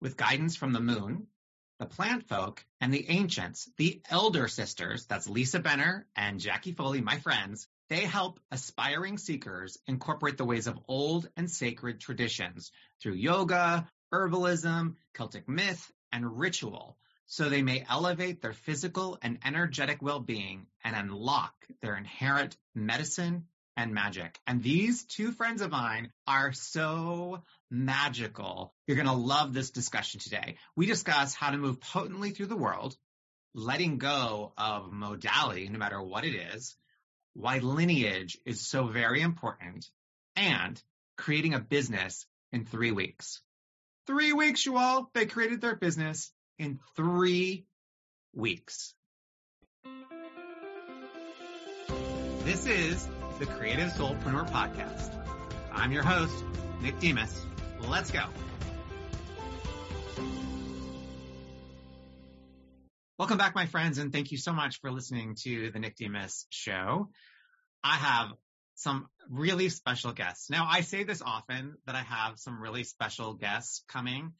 With guidance from the moon, the plant folk, and the ancients, the elder sisters, that's Lisa Benner and Jackie Foley, my friends, they help aspiring seekers incorporate the ways of old and sacred traditions through yoga, herbalism, Celtic myth, and ritual so they may elevate their physical and energetic well-being and unlock their inherent medicine and magic. And these two friends of mine are so magical. You're going to love this discussion today. We discuss how to move potently through the world, letting go of modality, no matter what it is, why lineage is so very important, and creating a business in three weeks. Three weeks, you all. They created their business in three weeks. This is the Creative Soulpreneur Podcast. I'm your host, Nick Demas. Let's go. Welcome back, my friends, and thank you so much for listening to the Nick Demas show. I have some really special guests. Now, I say this often that I have some really special guests coming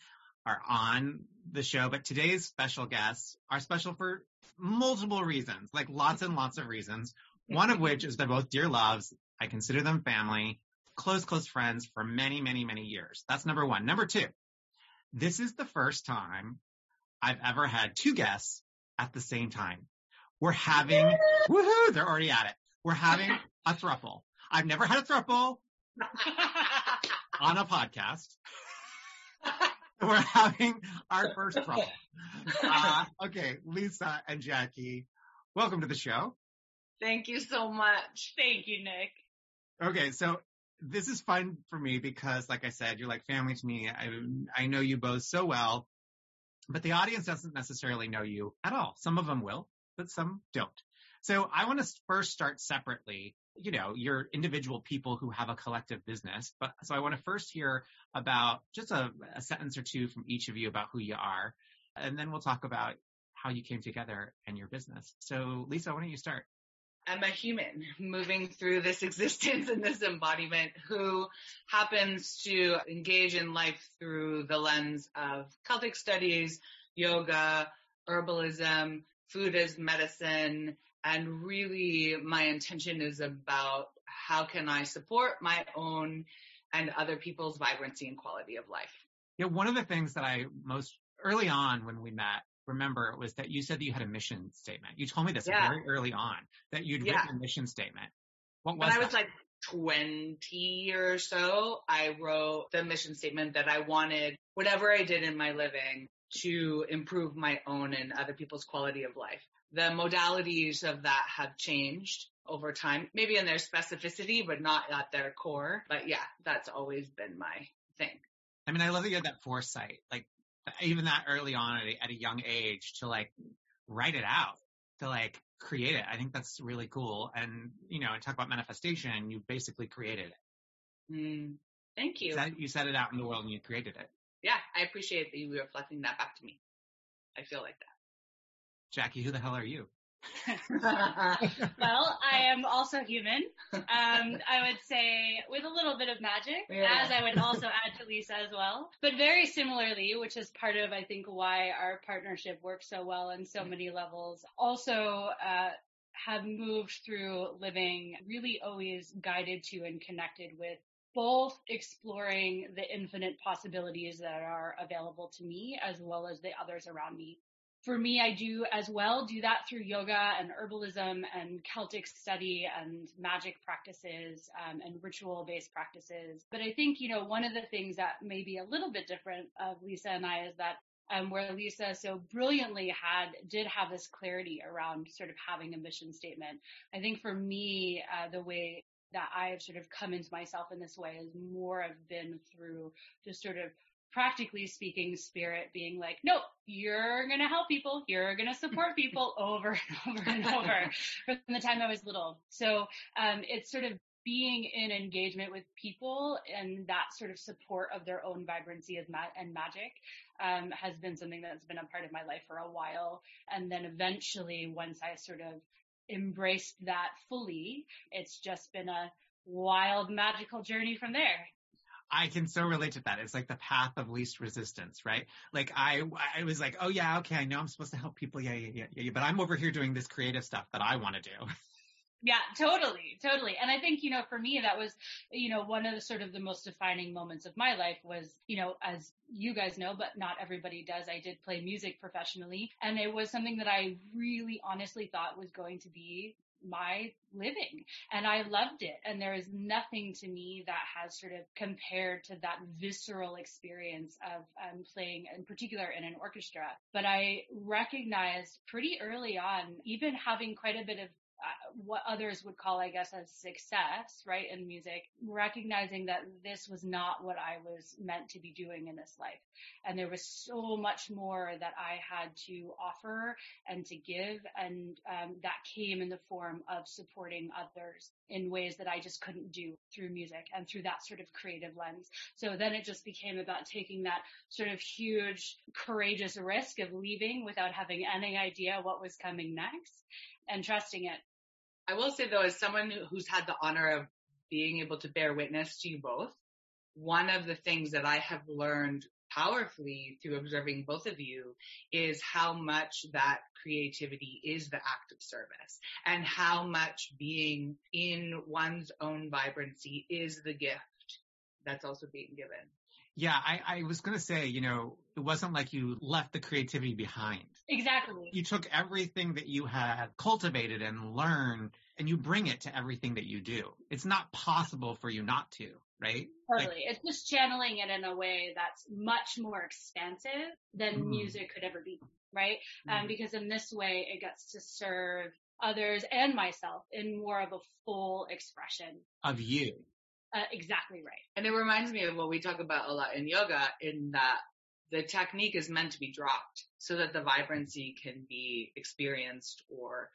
are on the show, but today's special guests are special for multiple reasons, like lots and lots of reasons. One of which is they're both dear loves. I consider them family, close, close friends for many, many, many years. That's number one. Number two, this is the first time I've ever had two guests at the same time. We're having, woohoo, they're already at it. We're having a thruple. I've never had a thruple on a podcast. We're having our first trouble. Uh, okay, Lisa and Jackie, welcome to the show. Thank you so much. Thank you, Nick. Okay, so this is fun for me because, like I said, you're like family to me. I, I know you both so well, but the audience doesn't necessarily know you at all. Some of them will, but some don't. So I want to first start separately you know, you're individual people who have a collective business. But so I want to first hear about just a, a sentence or two from each of you about who you are. And then we'll talk about how you came together and your business. So Lisa, why don't you start? I'm a human moving through this existence and this embodiment who happens to engage in life through the lens of Celtic studies, yoga, herbalism, food as medicine, and really my intention is about how can I support my own and other people's vibrancy and quality of life. Yeah, one of the things that I most early on when we met remember was that you said that you had a mission statement. You told me this yeah. very early on that you'd yeah. written a mission statement. What was when I was like 20 or so, I wrote the mission statement that I wanted whatever I did in my living to improve my own and other people's quality of life the modalities of that have changed over time, maybe in their specificity, but not at their core. But yeah, that's always been my thing. I mean, I love that you had that foresight, like even that early on at a, at a young age to like write it out, to like create it. I think that's really cool. And, you know, and talk about manifestation, you basically created it. Mm, thank you. You set, you set it out in the world and you created it. Yeah, I appreciate that you reflecting that back to me. I feel like that. Jackie, who the hell are you? well, I am also human. Um, I would say with a little bit of magic, yeah. as I would also add to Lisa as well. But very similarly, which is part of, I think, why our partnership works so well on so many levels. Also, uh, have moved through living really always guided to and connected with both exploring the infinite possibilities that are available to me as well as the others around me for me, I do as well do that through yoga and herbalism and Celtic study and magic practices um, and ritual based practices. But I think, you know, one of the things that may be a little bit different of Lisa and I is that um, where Lisa so brilliantly had did have this clarity around sort of having a mission statement. I think for me, uh, the way that I've sort of come into myself in this way is more have been through just sort of practically speaking, spirit being like, nope, you're going to help people. You're going to support people over and over and over from the time I was little. So, um, it's sort of being in engagement with people and that sort of support of their own vibrancy and magic um, has been something that's been a part of my life for a while. And then eventually, once I sort of embraced that fully, it's just been a wild, magical journey from there. I can so relate to that. It's like the path of least resistance, right? Like I, I was like, oh yeah, okay, I know I'm supposed to help people, yeah, yeah, yeah, yeah, but I'm over here doing this creative stuff that I want to do. Yeah, totally, totally. And I think, you know, for me, that was, you know, one of the sort of the most defining moments of my life was, you know, as you guys know, but not everybody does. I did play music professionally and it was something that I really honestly thought was going to be my living and I loved it. And there is nothing to me that has sort of compared to that visceral experience of um, playing in particular in an orchestra. But I recognized pretty early on, even having quite a bit of what others would call, I guess, as success, right, in music, recognizing that this was not what I was meant to be doing in this life. And there was so much more that I had to offer and to give. And um, that came in the form of supporting others in ways that I just couldn't do through music and through that sort of creative lens. So then it just became about taking that sort of huge, courageous risk of leaving without having any idea what was coming next and trusting it I will say though, as someone who's had the honor of being able to bear witness to you both, one of the things that I have learned powerfully through observing both of you is how much that creativity is the act of service and how much being in one's own vibrancy is the gift that's also being given. Yeah, I, I was going to say, you know, it wasn't like you left the creativity behind. Exactly. You took everything that you had cultivated and learned and you bring it to everything that you do. It's not possible for you not to, right? Totally. Like, it's just channeling it in a way that's much more expansive than mm. music could ever be, right? Um, mm. Um, because in this way, it gets to serve others and myself in more of a full expression of you. Uh, exactly right. And it reminds me of what we talk about a lot in yoga in that the technique is meant to be dropped so that the vibrancy can be experienced or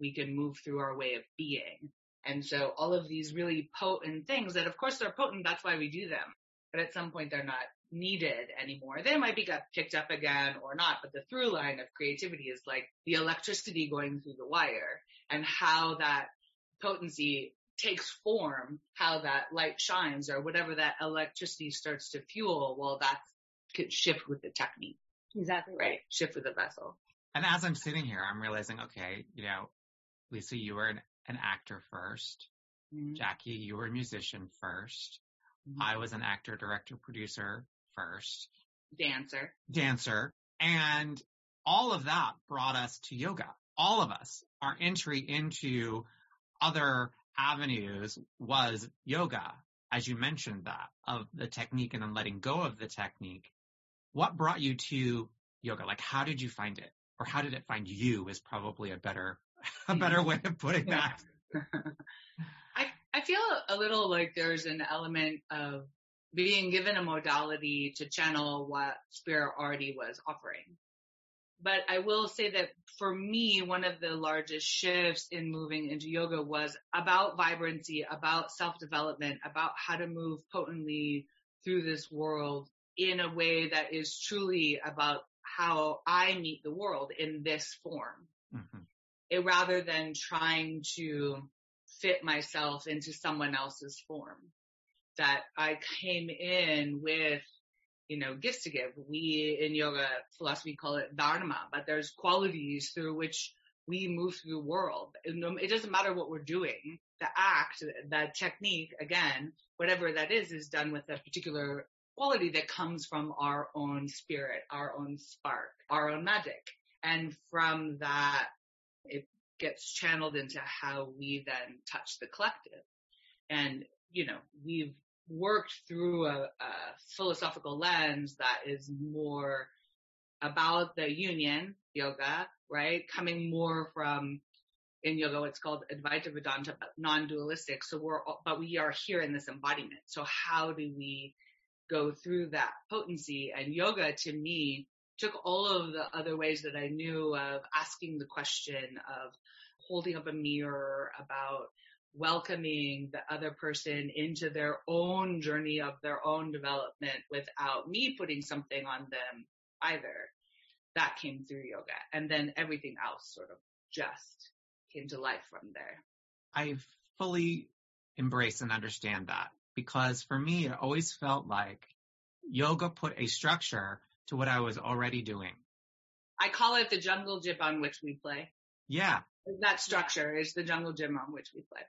we can move through our way of being. And so all of these really potent things that of course they're potent, that's why we do them. But at some point they're not needed anymore. They might be got picked up again or not, but the through line of creativity is like the electricity going through the wire and how that potency takes form, how that light shines or whatever that electricity starts to fuel, well, that could shift with the technique. Exactly right. right. Shift with the vessel. And as I'm sitting here, I'm realizing, okay, you know, Lisa, you were an, an actor 1st mm-hmm. Jackie, you were a musician 1st mm-hmm. I was an actor, director, producer first. Dancer. Dancer. And all of that brought us to yoga. All of us, our entry into other avenues was yoga, as you mentioned that, of the technique and then letting go of the technique. What brought you to yoga? Like, how did you find it? Or how did it find you is probably a better, a better way of putting that. I, I feel a little like there's an element of being given a modality to channel what spirit already was offering. But I will say that for me, one of the largest shifts in moving into yoga was about vibrancy, about self-development, about how to move potently through this world in a way that is truly about how I meet the world in this form. Mm-hmm. It, rather than trying to fit myself into someone else's form. That I came in with you know, gifts to give. We in yoga philosophy call it dharma, but there's qualities through which we move through the world. It doesn't matter what we're doing. The act, the technique, again, whatever that is, is done with a particular quality that comes from our own spirit, our own spark, our own magic. And from that, it gets channeled into how we then touch the collective. And, you know, we've worked through a, a philosophical lens that is more about the union yoga, right? Coming more from in yoga, it's called Advaita Vedanta, but non-dualistic. So we're, but we are here in this embodiment. So how do we go through that potency. And yoga to me took all of the other ways that I knew of asking the question of holding up a mirror about welcoming the other person into their own journey of their own development without me putting something on them either. That came through yoga. And then everything else sort of just came to life from there. I fully embrace and understand that because for me, it always felt like yoga put a structure to what I was already doing. I call it the jungle gym on which we play. Yeah. That structure is the jungle gym on which we play.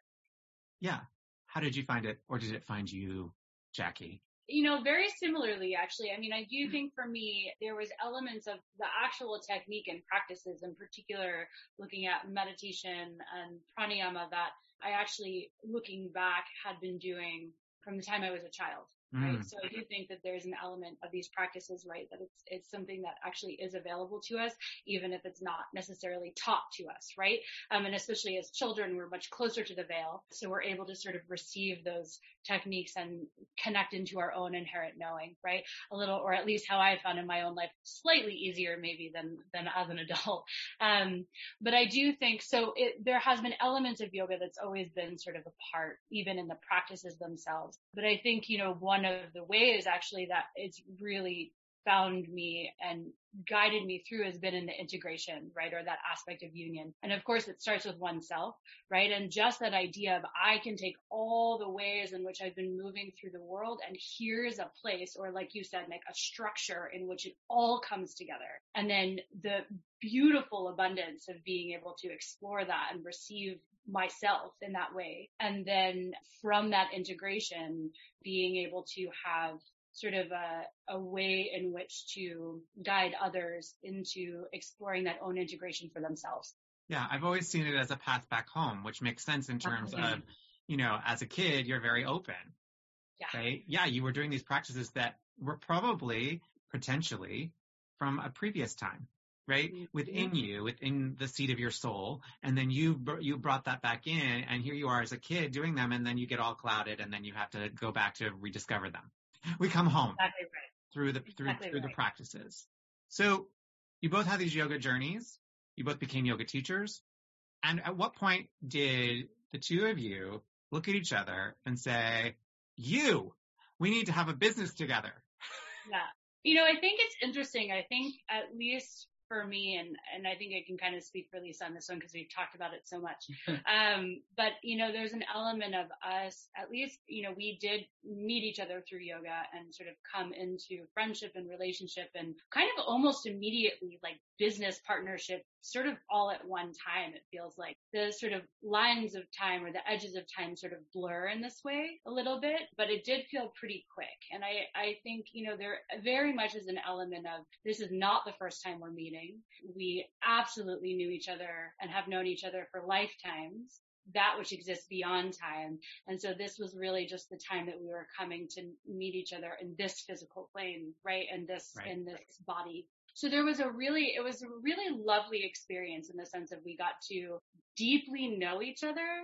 Yeah. How did you find it or did it find you, Jackie? You know, very similarly, actually. I mean, I do mm-hmm. think for me, there was elements of the actual technique and practices, in particular, looking at meditation and pranayama that I actually, looking back, had been doing from the time I was a child right? Mm. So I do think that there's an element of these practices, right? That it's, it's something that actually is available to us, even if it's not necessarily taught to us, right? Um, and especially as children, we're much closer to the veil. So we're able to sort of receive those techniques and connect into our own inherent knowing, right? A little, or at least how I found in my own life, slightly easier maybe than, than as an adult. Um, but I do think, so it, there has been elements of yoga that's always been sort of a part, even in the practices themselves. But I think, you know, one of the ways is actually that it's really found me and guided me through has been in the integration, right? Or that aspect of union. And of course it starts with oneself, right? And just that idea of I can take all the ways in which I've been moving through the world and here's a place or like you said, like a structure in which it all comes together. And then the beautiful abundance of being able to explore that and receive myself in that way. And then from that integration, being able to have sort of a, a way in which to guide others into exploring that own integration for themselves. Yeah, I've always seen it as a path back home, which makes sense in terms of, you know, as a kid, you're very open. Yeah. Right? Yeah, you were doing these practices that were probably potentially from a previous time, right? Mm-hmm. Within you, within the seat of your soul. And then you, you brought that back in and here you are as a kid doing them and then you get all clouded and then you have to go back to rediscover them we come home exactly right. through the through exactly through right. the practices. So you both had these yoga journeys. You both became yoga teachers. And at what point did the two of you look at each other and say, "You, we need to have a business together"? Yeah. You know, I think it's interesting. I think at least for me, and, and I think I can kind of speak for Lisa on this one because we've talked about it so much. um, but, you know, there's an element of us, at least, you know, we did meet each other through yoga and sort of come into friendship and relationship and kind of almost immediately like business partnership sort of all at one time. It feels like the sort of lines of time or the edges of time sort of blur in this way a little bit, but it did feel pretty quick. And I, I think, you know, there very much is an element of this is not the first time we're meeting. We absolutely knew each other and have known each other for lifetimes that which exists beyond time. And so this was really just the time that we were coming to meet each other in this physical plane, right? And this, right. in this body. So there was a really, it was a really lovely experience in the sense of we got to deeply know each other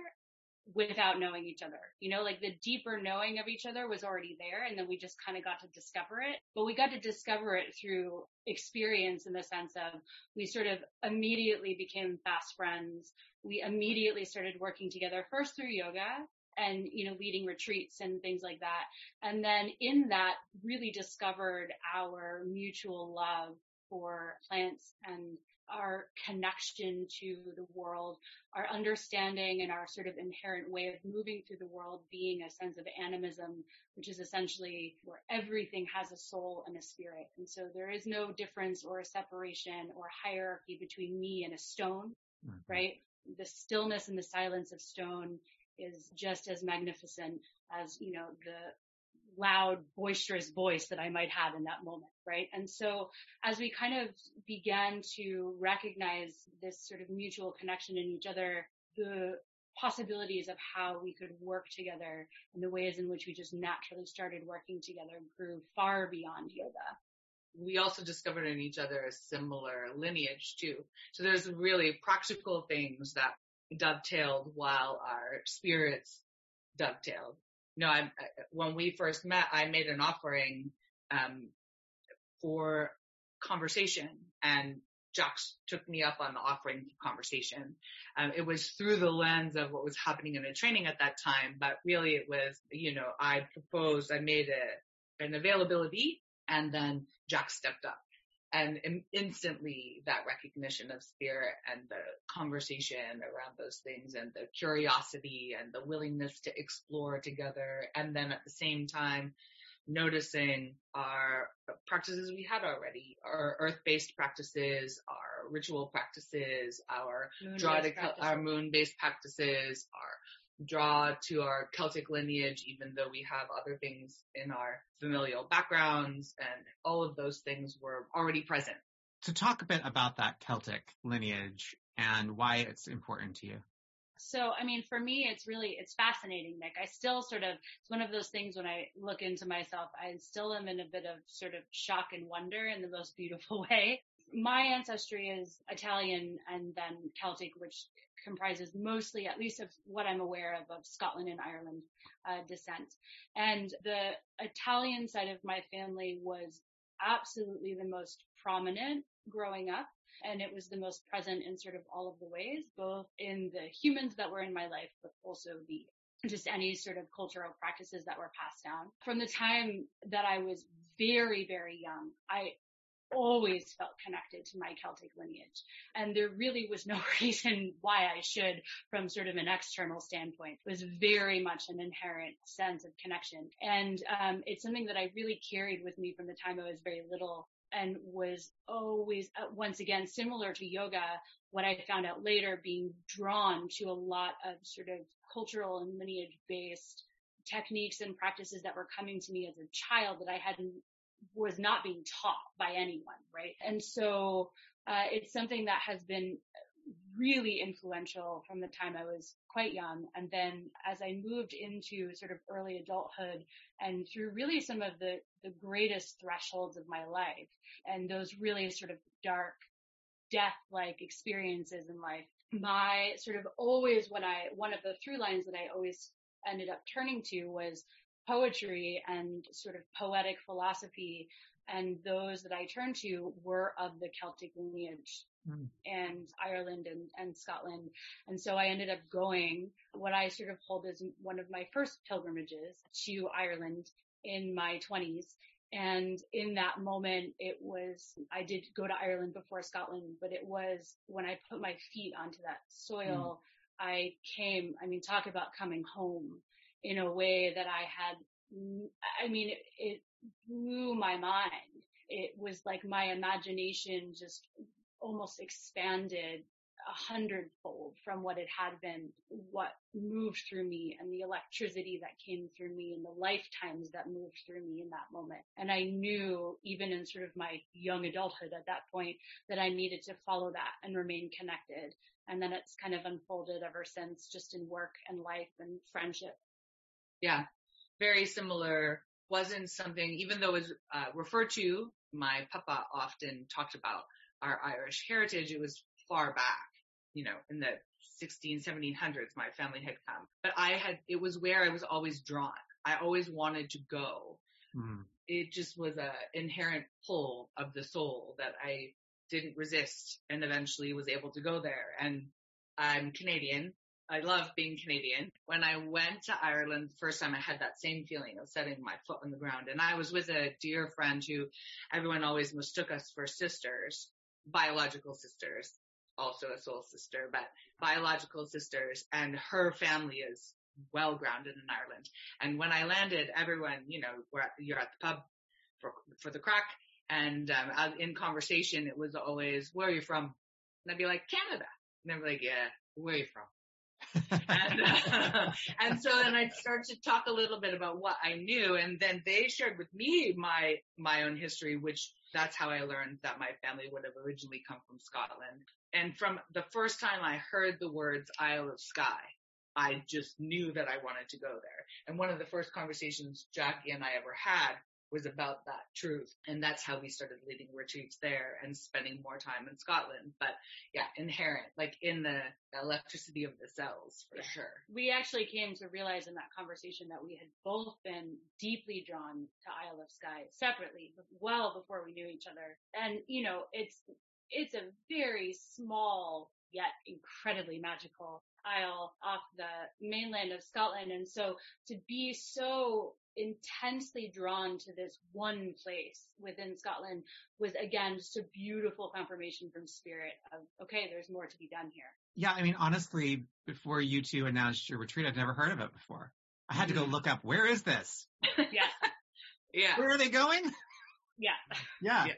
without knowing each other. You know, like the deeper knowing of each other was already there and then we just kind of got to discover it. But we got to discover it through experience in the sense of we sort of immediately became fast friends. We immediately started working together first through yoga and, you know, leading retreats and things like that. And then in that really discovered our mutual love for plants and our connection to the world, our understanding and our sort of inherent way of moving through the world being a sense of animism, which is essentially where everything has a soul and a spirit. And so there is no difference or a separation or hierarchy between me and a stone, mm-hmm. right? The stillness and the silence of stone is just as magnificent as, you know, the loud, boisterous voice that I might have in that moment, right? And so as we kind of began to recognize this sort of mutual connection in each other, the possibilities of how we could work together and the ways in which we just naturally started working together grew far beyond yoga. We also discovered in each other a similar lineage too. So there's really practical things that dovetailed while our spirits dovetailed no, I, when we first met, I made an offering, um, for conversation and Jacques took me up on the offering conversation. Um, it was through the lens of what was happening in the training at that time, but really it was, you know, I proposed, I made a, an availability and then Jacques stepped up and instantly that recognition of spirit and the conversation around those things and the curiosity and the willingness to explore together. And then at the same time, noticing our practices we had already, our earth-based practices, our ritual practices, our draw to, practices. our moon-based practices, our draw to our Celtic lineage, even though we have other things in our familial backgrounds and all of those things were already present. To talk a bit about that Celtic lineage and why it's important to you. So, I mean, for me, it's really, it's fascinating, Nick. I still sort of, it's one of those things when I look into myself, I still am in a bit of sort of shock and wonder in the most beautiful way. My ancestry is Italian and then Celtic, which comprises mostly, at least of what I'm aware of, of Scotland and Ireland uh, descent. And the Italian side of my family was absolutely the most prominent growing up and it was the most present in sort of all of the ways, both in the humans that were in my life, but also the just any sort of cultural practices that were passed down. From the time that I was very, very young, I always felt connected to my Celtic lineage. And there really was no reason why I should from sort of an external standpoint. It was very much an inherent sense of connection. And um, it's something that I really carried with me from the time I was very little and was always, uh, once again, similar to yoga, what I found out later being drawn to a lot of sort of cultural and lineage based techniques and practices that were coming to me as a child that I hadn't, was not being taught by anyone, right? And so, uh, it's something that has been really influential from the time I was quite young. And then as I moved into sort of early adulthood and through really some of the, the greatest thresholds of my life and those really sort of dark death-like experiences in life, my sort of always when I, one of the through lines that I always ended up turning to was poetry and sort of poetic philosophy and those that I turned to were of the Celtic lineage mm. and Ireland and, and Scotland. And so I ended up going what I sort of hold as one of my first pilgrimages to Ireland in my twenties. And in that moment, it was, I did go to Ireland before Scotland, but it was when I put my feet onto that soil, mm. I came, I mean, talk about coming home in a way that I had, I mean, it, it blew my mind. It was like my imagination just almost expanded a hundredfold from what it had been, what moved through me and the electricity that came through me and the lifetimes that moved through me in that moment. And I knew even in sort of my young adulthood at that point that I needed to follow that and remain connected. And then it's kind of unfolded ever since just in work and life and friendship. Yeah. Very similar wasn't something, even though it was uh, referred to, my papa often talked about our Irish heritage. It was far back, you know, in the 16, 1700s, my family had come, but I had, it was where I was always drawn. I always wanted to go. Mm. It just was a inherent pull of the soul that I didn't resist and eventually was able to go there. And I'm Canadian, I love being Canadian. When I went to Ireland the first time, I had that same feeling of setting my foot on the ground. And I was with a dear friend who everyone always mistook us for sisters, biological sisters, also a soul sister, but biological sisters. And her family is well grounded in Ireland. And when I landed, everyone, you know, at, you're at the pub for, for the craic. And um, in conversation, it was always, where are you from? And I'd be like, Canada. And they'd be like, yeah, where are you from? And, uh, and so then I'd start to talk a little bit about what I knew, and then they shared with me my my own history, which that's how I learned that my family would have originally come from Scotland. And from the first time I heard the words Isle of Skye, I just knew that I wanted to go there. And one of the first conversations Jackie and I ever had was about that truth. And that's how we started leading retreats there and spending more time in Scotland. But yeah, inherent, like in the electricity of the cells for yeah. sure. We actually came to realize in that conversation that we had both been deeply drawn to Isle of Skye separately, well before we knew each other. And, you know, it's, it's a very small yet incredibly magical isle off the mainland of Scotland. And so to be so intensely drawn to this one place within Scotland was again just a beautiful confirmation from spirit of, okay, there's more to be done here. Yeah. I mean, honestly, before you two announced your retreat, I'd never heard of it before. I had to go mm-hmm. look up, where is this? yeah. Yeah. Where are they going? Yeah. Yeah. yeah.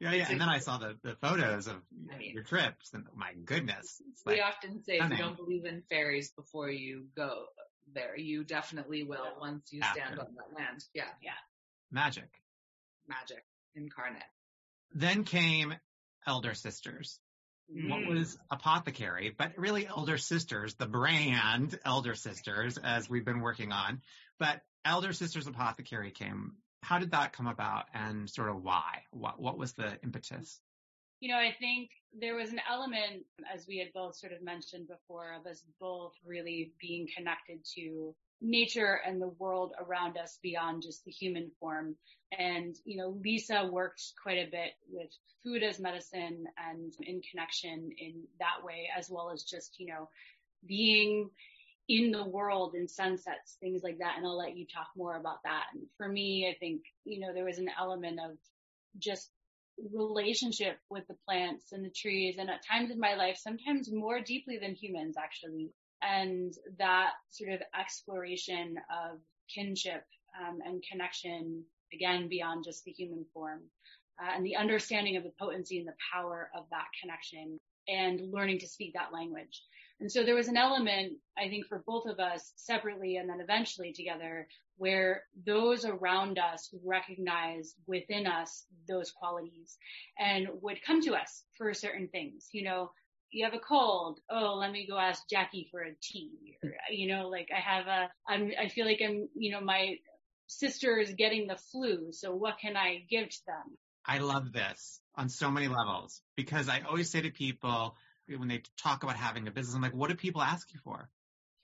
Yeah, yeah. And then I saw the, the photos of I mean, your trips and my goodness. we often say if you don't believe in fairies before you go there. You definitely will yeah. once you After. stand on that land. Yeah. Yeah. Magic. Magic incarnate. Then came Elder Sisters. Mm. What was Apothecary, but really Elder Sisters, the brand Elder Sisters, as we've been working on. But Elder Sisters Apothecary came how did that come about and sort of why? What, what was the impetus? You know, I think there was an element, as we had both sort of mentioned before, of us both really being connected to nature and the world around us beyond just the human form. And, you know, Lisa worked quite a bit with food as medicine and in connection in that way, as well as just, you know, being in the world and sunsets, things like that. And I'll let you talk more about that. And for me, I think, you know, there was an element of just relationship with the plants and the trees and at times in my life, sometimes more deeply than humans actually. And that sort of exploration of kinship um, and connection, again, beyond just the human form. Uh, and the understanding of the potency and the power of that connection and learning to speak that language. And so there was an element, I think, for both of us separately and then eventually together where those around us recognized within us those qualities and would come to us for certain things. You know, you have a cold. Oh, let me go ask Jackie for a tea. You know, like I have a, I'm, I feel like I'm, you know, my sister is getting the flu. So what can I give to them? I love this on so many levels because I always say to people, when they talk about having a business, I'm like, what do people ask you for?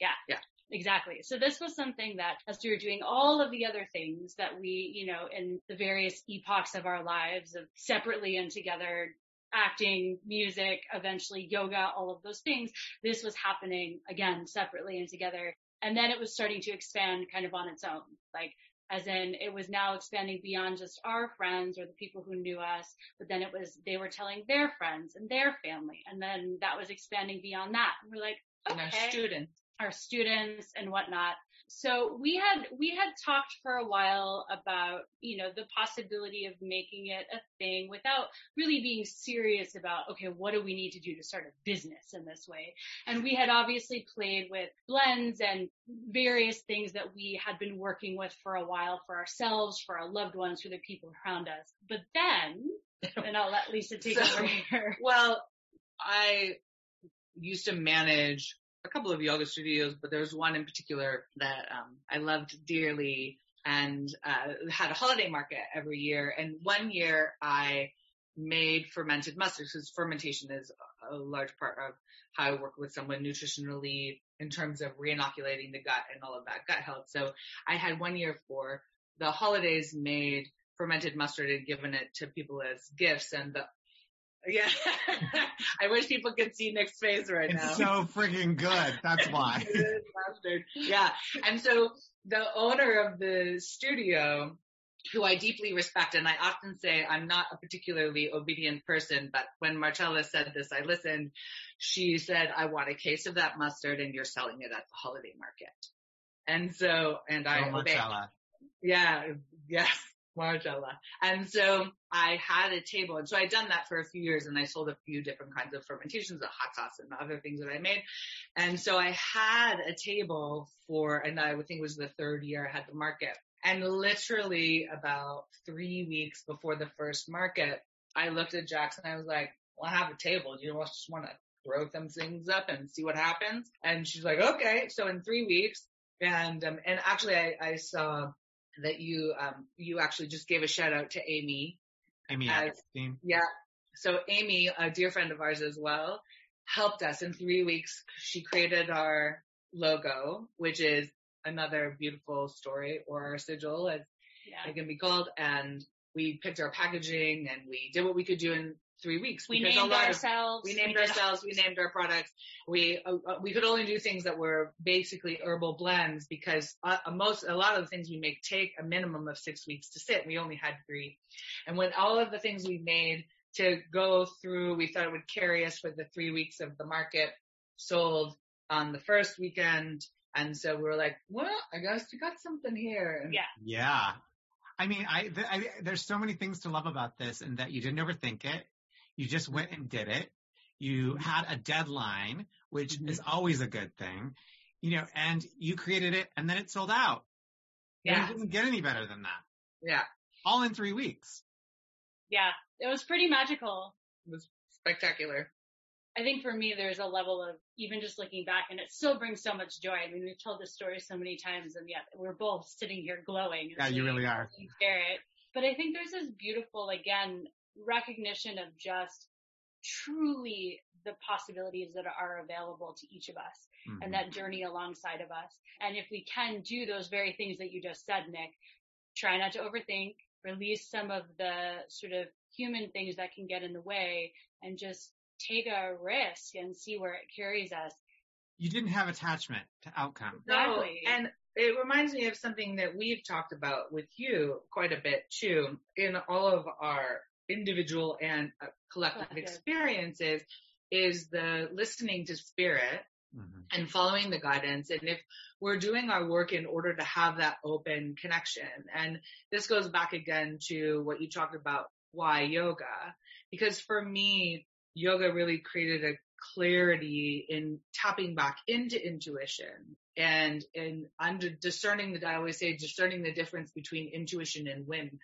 Yeah. Yeah. Exactly. So this was something that as we were doing all of the other things that we, you know, in the various epochs of our lives of separately and together, acting, music, eventually yoga, all of those things, this was happening again separately and together. And then it was starting to expand kind of on its own. Like as in it was now expanding beyond just our friends or the people who knew us, but then it was, they were telling their friends and their family. And then that was expanding beyond that. And we're like, okay. And our students. Our students and whatnot. So we had, we had talked for a while about, you know, the possibility of making it a thing without really being serious about, okay, what do we need to do to start a business in this way? And we had obviously played with blends and various things that we had been working with for a while for ourselves, for our loved ones, for the people around us. But then, and I'll let Lisa take so, over here. Well, I used to manage a couple of yoga studios, but there was one in particular that um, I loved dearly and uh, had a holiday market every year. And one year I made fermented mustard because fermentation is a large part of how I work with someone nutritionally in terms of reinoculating the gut and all of that gut health. So I had one year for the holidays made fermented mustard and given it to people as gifts and the yeah. I wish people could see Nick's face right it's now. It's so freaking good. That's why. yeah. And so the owner of the studio, who I deeply respect, and I often say I'm not a particularly obedient person, but when Marcella said this, I listened. She said, I want a case of that mustard and you're selling it at the holiday market. And so, and I oh, obeyed. Marcella. Yeah, yes. Marcella. And so I had a table. And so I'd done that for a few years and I sold a few different kinds of fermentations, the hot sauce and other things that I made. And so I had a table for, and I think it was the third year I had the market. And literally about three weeks before the first market, I looked at Jackson I was like, well, I have a table. Do you just want to throw some things up and see what happens? And she's like, okay. So in three weeks, and um, and actually I, I saw that you, um, you actually just gave a shout out to Amy. Amy As- Yeah. So Amy, a dear friend of ours as well, helped us in three weeks. She created our logo, which is another beautiful story or our sigil as Yeah. it can be called. And we picked our packaging and we did what we could do in three weeks. We named lot of- ourselves. we named did- ourselves, we named our products. We uh, we could only do things that were basically herbal blends because uh, uh, most a lot of the things we make take a minimum of six weeks to sit. We only had three, and when all of the things we made to go through, we thought it would carry us for the three weeks of the market. Sold on the first weekend, and so we were like, well, I guess we got something here. Yeah. Yeah. I mean, I, th- I, there's so many things to love about this and that you didn't overthink it. You just went and did it. You had a deadline, which Mhm. is always a good thing, you know, and you created it and then it sold out. And Yeah. It doesn't get any better than that. Yeah, All in three weeks. Yeah. It was pretty magical. it was spectacular. I think for me, there's a level of even just looking back and it still brings so much joy. I mean, we've told this story so many times and yet we're both sitting here glowing. Yeah, you really are. It. But I think there's this beautiful, again, recognition of just truly the possibilities that are available to each of us Mhm. and that journey alongside of us. And if we can do those very things that you just said, Nick, try not to overthink, release some of the sort of human things that can get in the way and just take a risk and see where it carries us. You didn't have attachment to outcome. Exactly. No, and it reminds me of something that we've talked about with you quite a bit too in all of our individual and uh, collective Collective. experiences is the listening to spirit Mhm. and following the guidance. And if we're doing our work in order to have that open connection, and this goes back again to what you talked about, why yoga? Because for me, yoga really created a clarity in tapping back into intuition and in under discerning the, I always say discerning the difference between intuition and whim.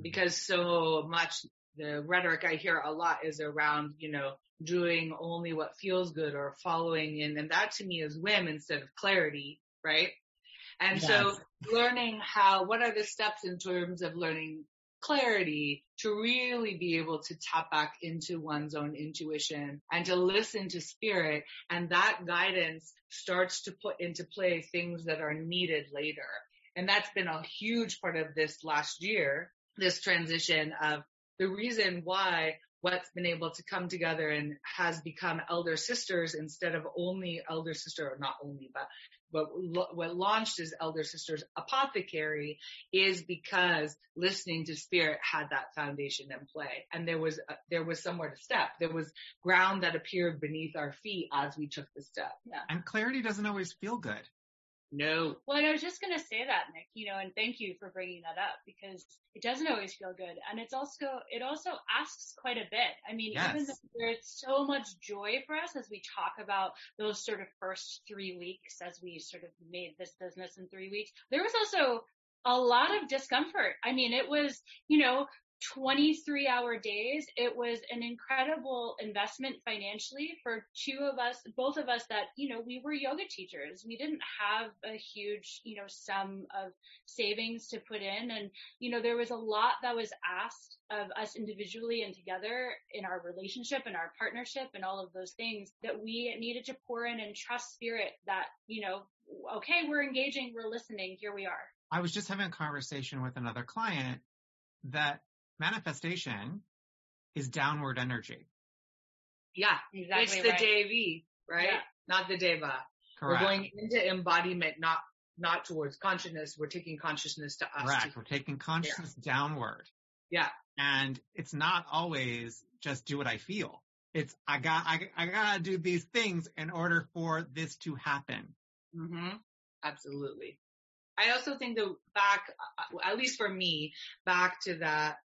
Because so much the rhetoric I hear a lot is around, you know, doing only what feels good or following in, and that to me is whim instead of clarity, right? And so learning how, what are the steps in terms of learning clarity to really be able to tap back into one's own intuition and to listen to spirit and that guidance starts to put into play things that are needed later. And that's been a huge part of this last year, this transition of the reason why what's been able to come together and has become elder sisters instead of only elder sister, or not only, but but lo- what launched as Elder Sisters Apothecary is because listening to Spirit had that foundation in play, and there was uh, there was somewhere to step. There was ground that appeared beneath our feet as we took the step. yeah. And clarity doesn't always feel good. No, Well, I was just going to say that, Nick, you know, and thank you for bringing that up because it doesn't always feel good. And it's also, it also asks quite a bit. I mean, even Yes. though there's so much joy for us as we talk about those sort of first three weeks as we sort of made this business in three weeks, there was also a lot of discomfort. I mean, it was, you know, 23 hour days. It was an incredible investment financially for two of us, both of us that, you know, we were yoga teachers. We didn't have a huge, you know, sum of savings to put in. And, you know, there was a lot that was asked of us individually and together in our relationship and our partnership and all of those things that we needed to pour in and trust spirit that, you know, okay, we're engaging, we're listening, here we are. I was just having a conversation with another client that manifestation is downward energy. yeah, Exactly. it's the right. Devi, right? Yeah. Not the Deva. Correct. We're going into embodiment, not not towards consciousness. We're taking consciousness to us. Correct. We're taking consciousness downward. Yeah. And it's not always just do what I feel. It's I got I, I gotta do these things in order for this to happen. Mm-hmm. Absolutely. I also think that back, uh, at least for me, back to that,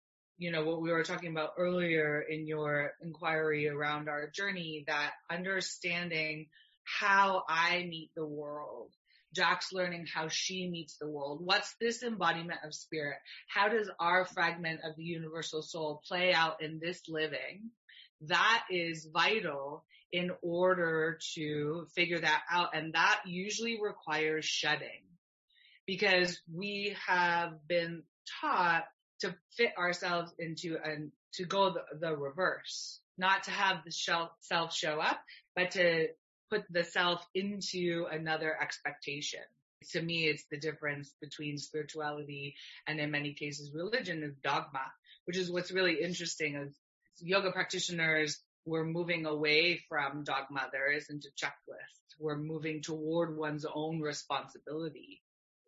you know, what we were talking about earlier in your inquiry around our journey, that understanding how I meet the world. Jack's learning how she meets the world. What's this embodiment of spirit? How does our fragment of the universal soul play out in this living? That is vital in order to figure that out. And that usually requires shedding. because we have been taught to fit ourselves into and to go the, the reverse, not to have the self show up, but to put the self into another expectation. To me, it's the difference between spirituality and in many cases religion is dogma, which is what's really interesting is yoga practitioners we're moving away from dogma. There isn't a checklist. We're moving toward one's own responsibility,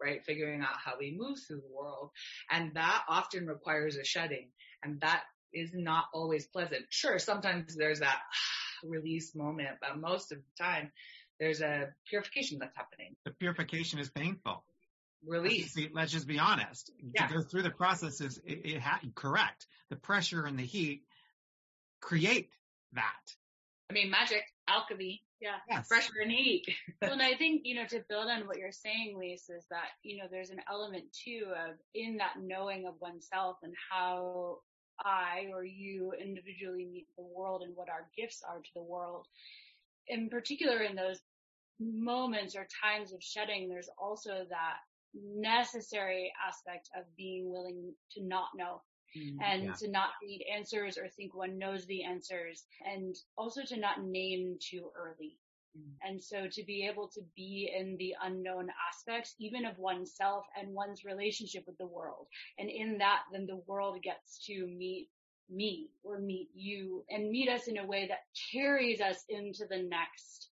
right? Figuring out how we move through the world. And that often requires a shedding. And that is not always pleasant. Sure, sometimes there's that release moment, but most of the time there's a purification that's happening. The purification is painful. Release. Let's just be, let's just be honest. Yeah. To go through the process is it, it ha- correct. The pressure and the heat create that. I mean, magic, alchemy, yeah, yes. pressure and heat. well, and I think, you know, to build on what you're saying, Lise, is that, you know, there's an element too of in that knowing of oneself and how I or you individually meet the world and what our gifts are to the world. In particular, in those moments or times of shedding, there's also that necessary aspect of being willing to not know mm, and yeah. to not need answers or think one knows the answers and also to not name too early. Mm. And so to be able to be in the unknown aspects, even of oneself and one's relationship with the world. And in that, then the world gets to meet me or meet you and meet us in a way that carries us into the next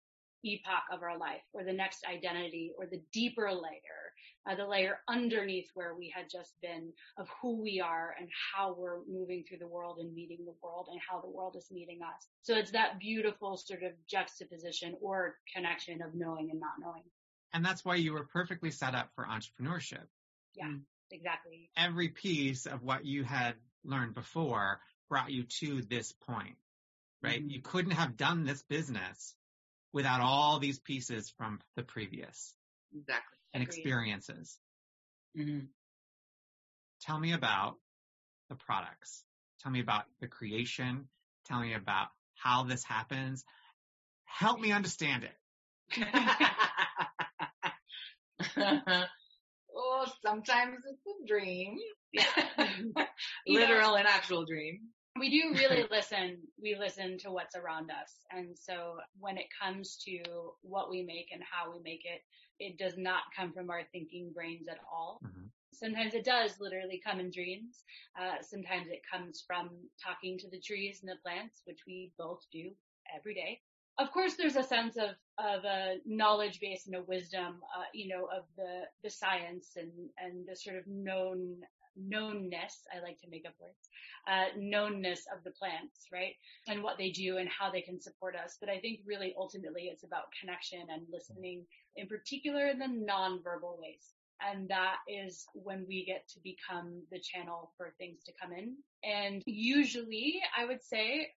epoch of our life or the next identity or the deeper layer uh, the layer underneath where we had just been of who we are and how we're moving through the world and meeting the world and how the world is meeting us. So it's that beautiful sort of juxtaposition or connection of knowing and not knowing. And that's why you were perfectly set up for entrepreneurship. Yeah, mm. exactly. Every piece of what you had learned before brought you to this point, right? Mm-hmm. You couldn't have done this business without all these pieces from the previous. Exactly and experiences. Mm-hmm. Tell me about the products. Tell me about the creation. Tell me about how this happens. Help me understand it. oh, sometimes it's a dream. Yeah. Literal know, and actual dream. We do really listen. We listen to what's around us. And so when it comes to what we make and how we make it, it does not come from our thinking brains at all. Mm-hmm. Sometimes it does literally come in dreams. Uh, sometimes it comes from talking to the trees and the plants, which we both do every day. Of course, there's a sense of of a knowledge base and a wisdom, uh, you know, of the the science and and the sort of known knownness. I like to make up words. Uh, knownness of the plants, right? And what they do and how they can support us. But I think really ultimately it's about connection and listening in particular in the nonverbal ways. And that is when we get to become the channel for things to come in. And usually I would say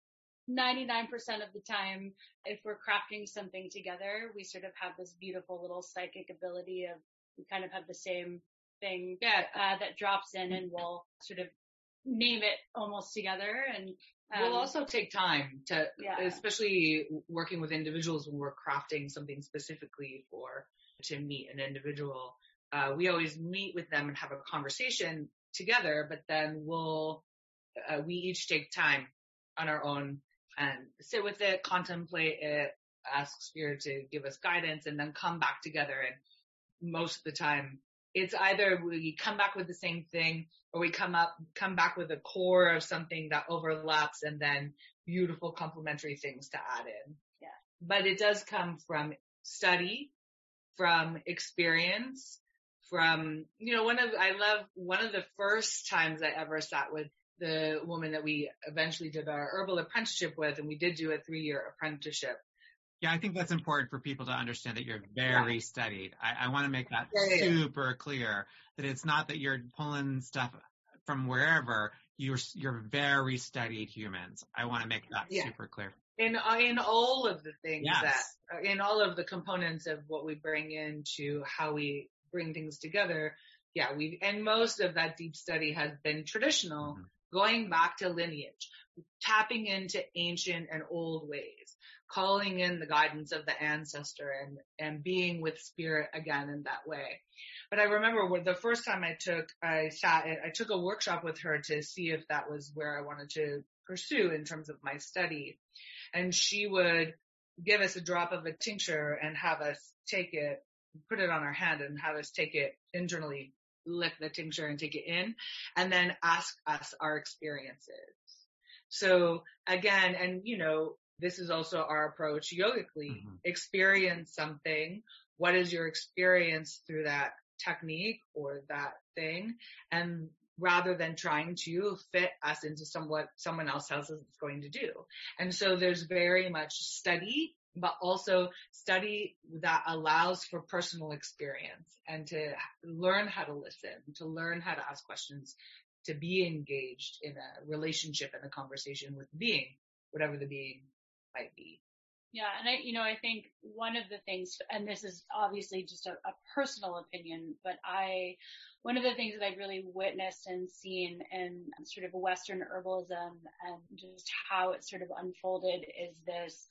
99% of the time, if we're crafting something together, we sort of have this beautiful little psychic ability of we kind of have the same thing yeah. uh, that drops in and we'll sort of name it almost together and um, we'll also take time to yeah. especially working with individuals when we're crafting something specifically for to meet an individual uh, we always meet with them and have a conversation together but then we'll uh, we each take time on our own and sit with it contemplate it ask spirit to give us guidance and then come back together and most of the time it's either we come back with the same thing or we come up, come back with a core of something that overlaps and then beautiful complementary things to add in. Yeah. But it does come from study, from experience, from, you know, one of, I love one of the first times I ever sat with the woman that we eventually did our herbal apprenticeship with and we did do a three year apprenticeship yeah, I think that's important for people to understand that you're very yeah. studied. I, I want to make that yeah, super clear that it's not that you're pulling stuff from wherever. You're you're very studied humans. I want to make that super clear. In uh, in all of the things yes. that uh, in all of the components of what we bring into how we bring things together. Yeah, we and most of that deep study has been traditional. Mm-hmm. going back to lineage, tapping into ancient and old ways, calling in the guidance of the ancestor and, and being with spirit again in that way. But I remember the first time I took, I sat, I took a workshop with her to see if that was where I wanted to pursue in terms of my study. And she would give us a drop of a tincture and have us take it, put it on our hand and have us take it internally, lick the tincture and take it in and then ask us our experiences. So again, and you know, this is also our approach yogically. Mm-hmm. Experience something. What is your experience through that technique or that thing? And rather than trying to fit us into somewhat someone else tells us is going to do. And so there's very much study, but also study that allows for personal experience and to learn how to listen, to learn how to ask questions, to be engaged in a relationship and a conversation with the being, whatever the being might be. Yeah, and I, you know, I think one of the things, and this is obviously just a, a, personal opinion, but I, one of the things that I've really witnessed and seen in sort of Western herbalism and just how it sort of unfolded is this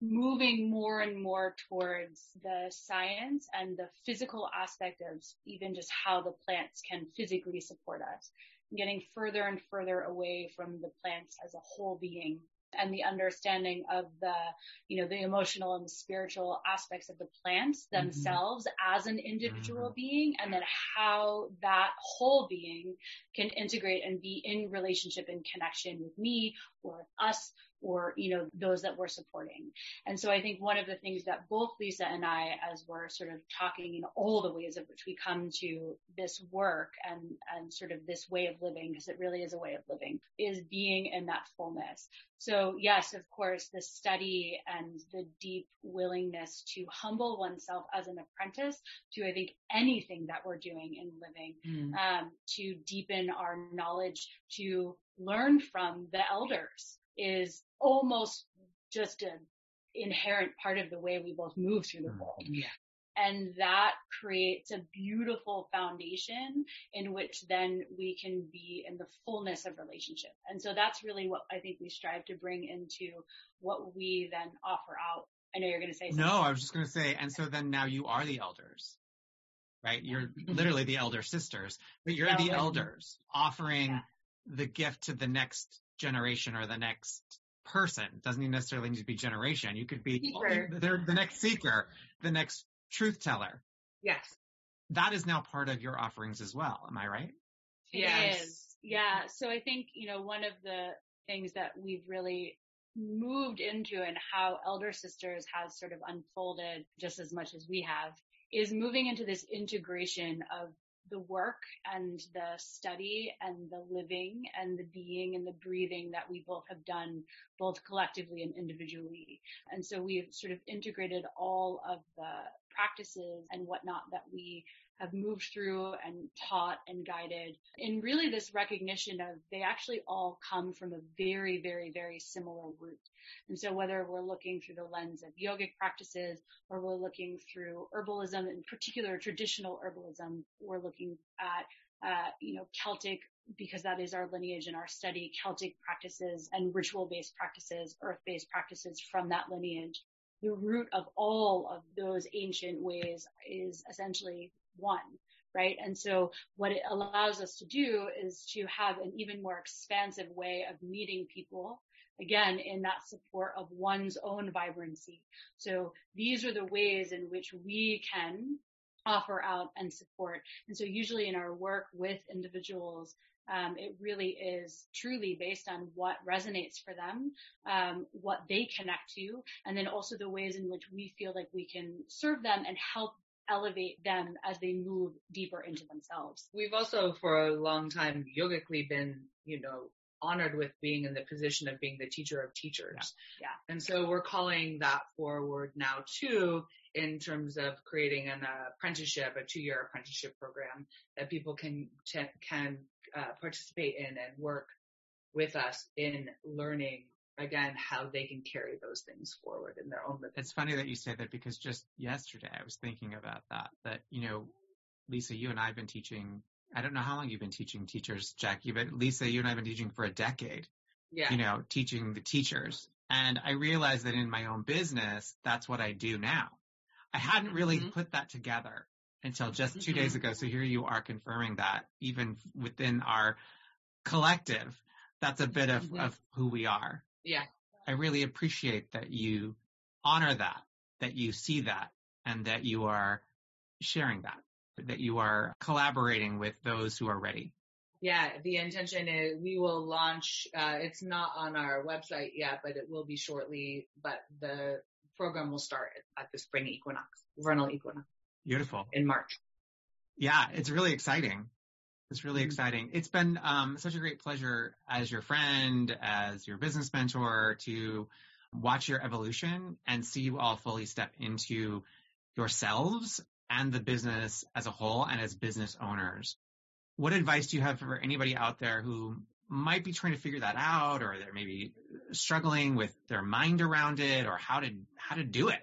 moving more and more towards the science and the physical aspect of even just how the plants can physically support us, getting further and further away from the plants as a whole being and the understanding of the, you know, the emotional and the spiritual aspects of the plants mm-hmm. themselves mm-hmm. as an individual mm-hmm. being and then how that whole being can integrate and be in relationship and connection with me or with us or, you know, those that we're supporting. And so I think one of the things that both Lisa and I, as we're sort of talking in all the ways in which we come to this work and, and sort of this way of living, because it really is a way of living, is being in that fullness. So yes, of course, the study and the deep willingness to humble oneself as an apprentice to, I think, anything that we're doing in living, mm. um, to deepen our knowledge, to learn from the elders is almost just an inherent part of the way we both move through the mm. world. Yeah. And that creates a beautiful foundation in which then we can be in the fullness of relationship. And so that's really what I think we strive to bring into what we then offer out. I know you're going to say something. No, I was just going to say, and so then now you are the elders, right? You're literally the elder sisters, but you're yeah, the elders offering yeah. the gift to the next generation or the next person. It doesn't even necessarily need to be generation. You could be the, the next seeker, the next truth teller. Yes. That is now part of your offerings as well. Am I right? Yes. Yeah. So I think, you know, one of the things that we've really moved into and how Elder Sisters has sort of unfolded just as much as we have is moving into this integration of the work and the study and the living and the being and the breathing that we both have done both collectively and individually. And so we've sort of integrated all of the practices and whatnot that we have moved through and taught and guided. And really this recognition of they actually all come from a very, very, very similar root. And so whether we're looking through the lens of yogic practices or we're looking through herbalism, in particular traditional herbalism, we're looking at uh, you know, Celtic because that is our lineage and our study, Celtic practices and ritual-based practices, earth-based practices from that lineage. The root of all of those ancient ways is essentially one, right? And so what it allows us to do is to have an even more expansive way of meeting people again in that support of one's own vibrancy. So these are the ways in which we can offer out and support. And so usually in our work with individuals, um, it really is truly based on what resonates for them, um, what they connect to, and then also the ways in which we feel like we can serve them and help elevate them as they move deeper into themselves. We've also for a long time yogically been, you know, honored with being in the position of being the teacher of teachers. Yeah. yeah. And so we're calling that forward now too in terms of creating an apprenticeship, a two-year apprenticeship program that people can can uh, participate in and work with us in learning again how they can carry those things forward in their own living. It's funny that you say that because just yesterday I was thinking about that. That you know, Lisa, you and I have been teaching I don't know how long you've been teaching teachers, Jackie, but Lisa, you and I have been teaching for a decade. Yeah. You know, teaching the teachers. And I realized that in my own business, that's what I do now. I hadn't really mm-hmm. put that together until just 2 mm-hmm. days ago. So here you are confirming that even within our collective, that's a bit of, mm-hmm. of who we are. Yeah. I really appreciate that you honor that, that you see that, and that you are sharing that, that you are collaborating with those who are ready. Yeah, the intention is we will launch, uh, it's not on our website yet, but it will be shortly, but the program will start at the spring equinox, vernal equinox. Beautiful. In March. Yeah, it's really exciting. It's really mm-hmm. exciting. It's been um, such a great pleasure as your friend, as your business mentor to watch your evolution and see you all fully step into yourselves and the business as a whole and as business owners. What advice do you have for anybody out there who might be trying to figure that out or they're maybe struggling with their mind around it or how to how to do it?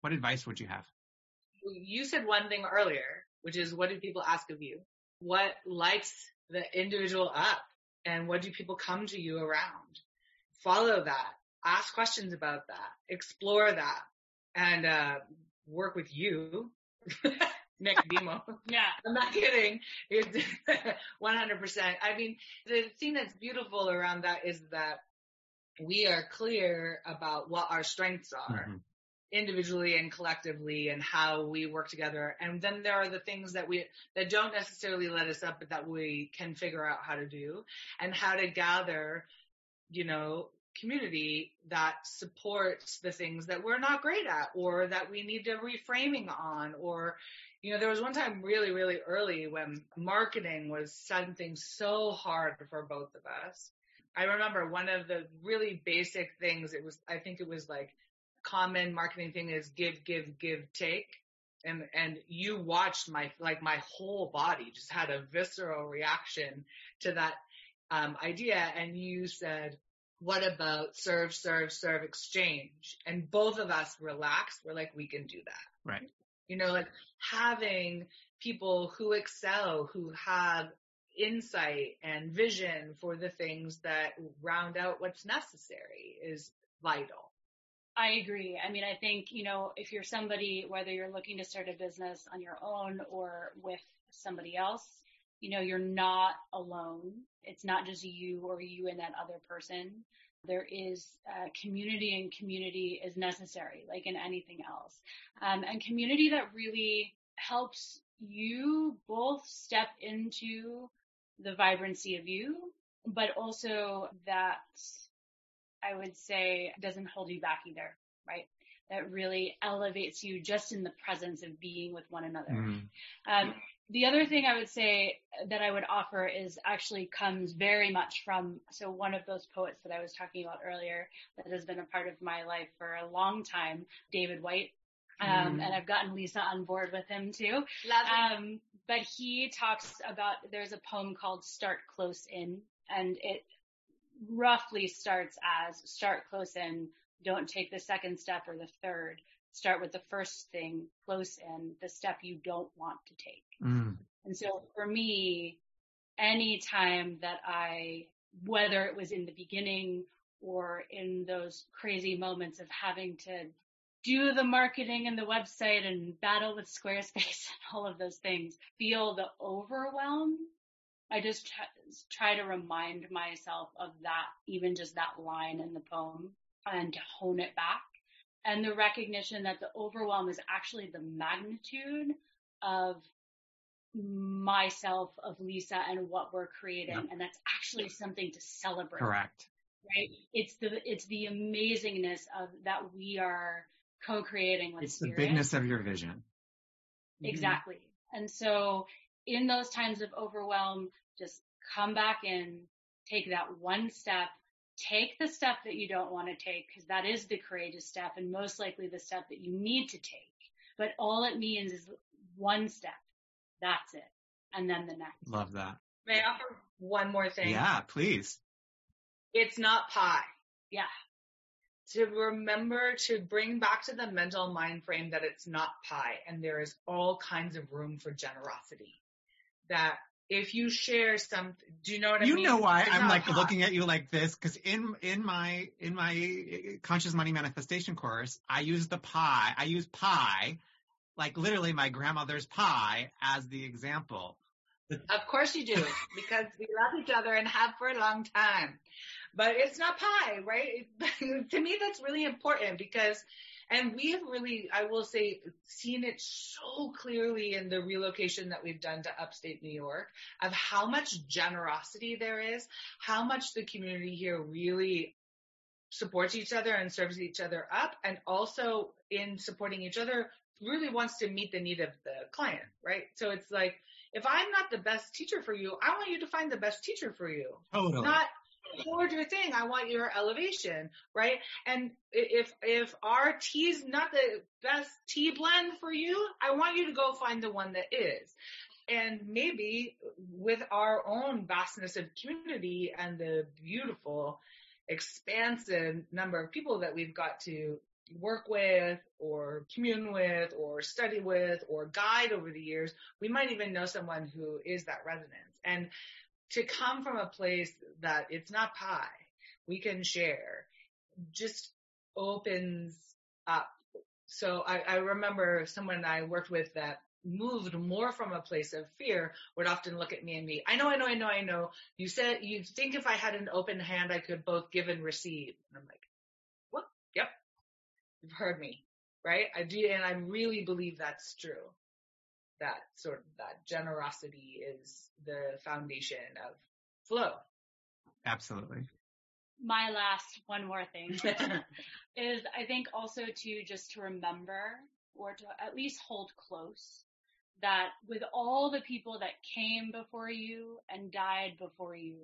What advice would you have? You said one thing earlier, which is what do people ask of you? What lights the individual up and what do people come to you around? Follow that. Ask questions about that. Explore that and uh, work with you. Nick Demo. yeah. I'm not kidding. It's 100%. I mean, the thing that's beautiful around that is that we are clear about what our strengths are. Mm-hmm. Individually and collectively and how we work together and then there are the things that we that don't necessarily let us up but that we can figure out how to do and how to gather you know community that supports the things that we're not great at or that we need to reframing on or you know, there was one time really, really early when marketing was something so hard for both of us. I remember one of the really basic things, it was, I think it was like common marketing thing is give, give, give, take. And, and you watched my, like my whole body just had a visceral reaction to that, um, idea. And you said, what about serve, serve, serve exchange? And both of us relaxed. We're like, we can do that. Right. You know, like having people who excel, who have insight and vision for the things that round out what's necessary is vital. I agree. I mean, I think, you know, if you're somebody, whether you're looking to start a business on your own or with somebody else, you know, you're not alone. It's not just you or you and that other person. There is uh, community and community is necessary, like in anything else. Um, and community that really helps you both step into the vibrancy of you, but also that I would say doesn't hold you back either, right? That really elevates you just in the presence of being with one another. Mm. Um, the other thing I would say that I would offer is actually comes very much from, so one of those poets that I was talking about earlier that has been a part of my life for a long time, David Whyte. Um, mm. and I've gotten Lisa on board with him too. Um, but he talks about, there's a poem called Start Close In and it roughly starts as start close in, don't take the second step or the third start with the first thing close in, the step you don't want to take. Mm. And so for me, any time that I, whether it was in the beginning or in those crazy moments of having to do the marketing and the website and battle with Squarespace and all of those things, feel the overwhelm. I just try to remind myself of that, even just that line in the poem and to hone it back and the recognition that the overwhelm is actually the magnitude of myself, of Lisa, and what we're creating, yep. and that's actually something to celebrate. Correct. Right? It's the it's the amazingness of that we are co-creating with. It's spirit. the bigness of your vision. Exactly. Mm-hmm. And so, in those times of overwhelm, just come back in, take that one step, take the step that you don't want to take because that is the courageous step and most likely the step that you need to take. But all it means is one step. That's it. And then the next. Love that. May I offer one more thing? Yeah, please. It's not pie. Yeah. To remember to bring back to the mental mind frame that it's not pie and there is all kinds of room for generosity. That if you share some, do you know what you I mean? You know why it's I'm like looking at you like this because in in my in my uh, conscious money manifestation course, I use the pie. I use pie, like literally my grandmother's pie, as the example. Of course you do, because we love each other and have for a long time. But it's not pie, right? to me, that's really important because and we have really, I will say, seen it so clearly in the relocation that we've done to upstate New York of how much generosity there is, how much the community here really supports each other and serves each other up, and also in supporting each other really wants to meet the need of the client, right? So it's like, if I'm not the best teacher for you, I want you to find the best teacher for you. Totally. Not forward your thing. I want your elevation, right? And if if our tea's not the best tea blend for you, I want you to go find the one that is. And maybe with our own vastness of community and the beautiful, expansive number of people that we've got to work with or commune with or study with or guide over the years, we might even know someone who is that resonance. And to come from a place that it's not pie, we can share, just opens up. So I, I remember someone I worked with that moved more from a place of fear would often look at me and be, I know, I know, I know, I know. You said you think if I had an open hand, I could both give and receive. And I'm like, what? Yep. You've heard me, right? I do, and I really believe that's true that sort of that generosity is the foundation of flow. Absolutely. My last one more thing is I think also to just to remember or to at least hold close that with all the people that came before you and died before you,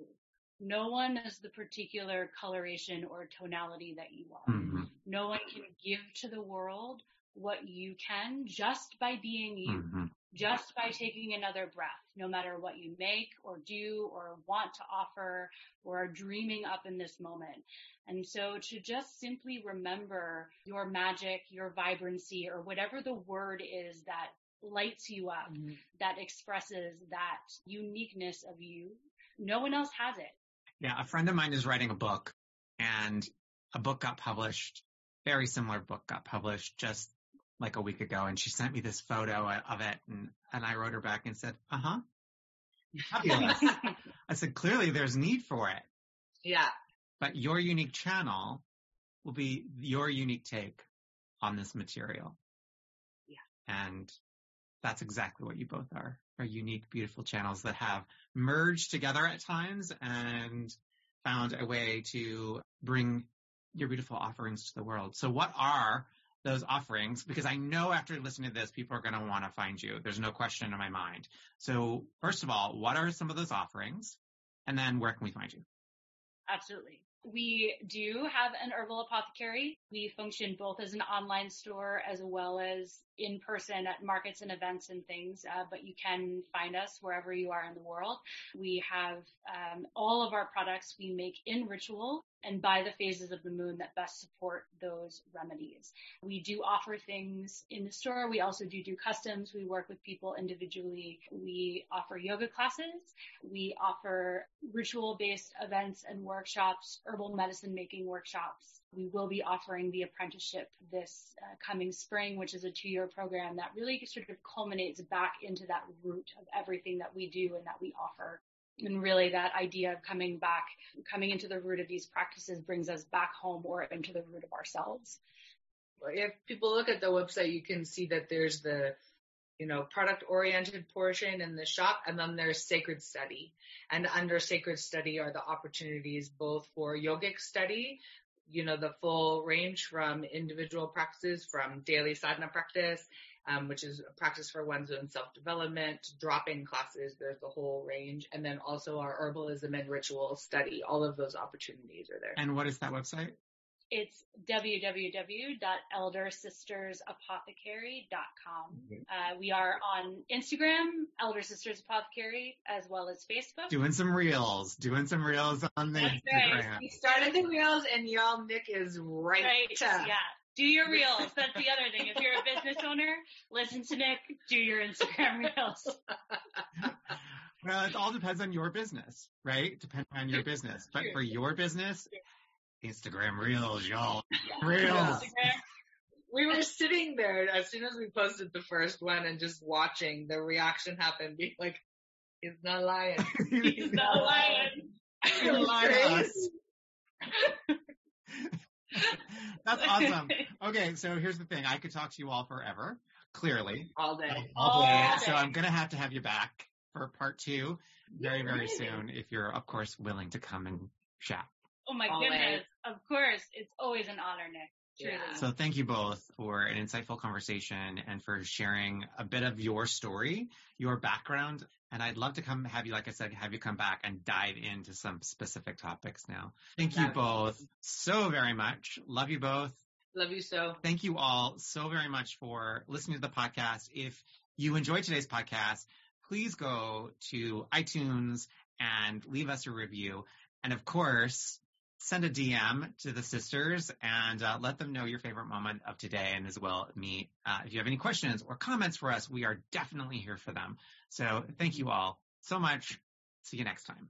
no one is the particular coloration or tonality that you are. Mm-hmm. No one can give to the world what you can just by being you. Mm-hmm just by taking another breath, no matter what you make or do or want to offer or are dreaming up in this moment. And so to just simply remember your magic, your vibrancy, or whatever the word is that lights you up, mm-hmm. that expresses that uniqueness of you. No one else has it. Yeah, a friend of mine is writing a book and a book got published, very similar book got published just like a week ago and she sent me this photo of it and, and I wrote her back and said, uh huh. I said, clearly there's need for it. Yeah. But your unique channel will be your unique take on this material. Yeah. And that's exactly what you both are, are unique, beautiful channels that have merged together at times and found a way to bring your beautiful offerings to the world. So what are those offerings because I know after listening to this, people are going to want to find you. There's no question in my mind. So first of all, what are some of those offerings? And then where can we find you? Absolutely. We do have an herbal apothecary. We function both as an online store as well as in person at markets and events and things, uh, but you can find us wherever you are in the world. We have um, all of our products we make in ritual and by the phases of the moon that best support those remedies. We do offer things in the store. We also do do customs. We work with people individually. We offer yoga classes. We offer ritual based events and workshops, herbal medicine making workshops. We will be offering the apprenticeship this uh, coming spring, which is a two year program that really sort of culminates back into that root of everything that we do and that we offer and really that idea of coming back, coming into the root of these practices brings us back home or into the root of ourselves. If people look at the website, you can see that there's the, you know, product oriented portion in the shop and then there's sacred study. And under sacred study are the opportunities both for yogic study, you know, the full range from individual practices, from daily sadhana practice, um, which is a practice for one's own self-development, drop-in classes, there's the whole range, and then also our herbalism and ritual study. All of those opportunities are there. And what is that website? It's www.eldersistersapothecary.com. Uh, we are on Instagram, Elder Sisters Apothecary, as well as Facebook. Doing some reels, doing some reels on the That's Instagram. Right. We started the reels, and y'all, Nick is right. right. Yeah. Do your reels. That's the other thing. If you're a business owner, listen to Nick. Do your Instagram reels. well, it all depends on your business, right? Depending on your business. But for your business, Instagram Reels, y'all. Reels. We were sitting there as soon as we posted the first one and just watching the reaction happen, being like, he's not lying. He's not lying. He's lying. That's awesome. Okay, so here's the thing. I could talk to you all forever, clearly. All day. All day. All So day. I'm going to have to have you back for part two very, very Really? soon if you're, of course, willing to come and chat. Oh my Always. goodness. Of course. It's always an honor, Nick. Truly. Yeah. So thank you both for an insightful conversation and for sharing a bit of your story, your background. And I'd love to come have you, like I said, have you come back and dive into some specific topics now. Thank you both so very much. Love you both. Love you so. Thank you all so very much for listening to the podcast. If you enjoyed today's podcast, please go to iTunes and leave us a review. And of course, send a DM to the sisters and uh, let them know your favorite moment of today and as well me. Uh, if you have any questions or comments for us, we are definitely here for them. So thank you all so much. See you next time.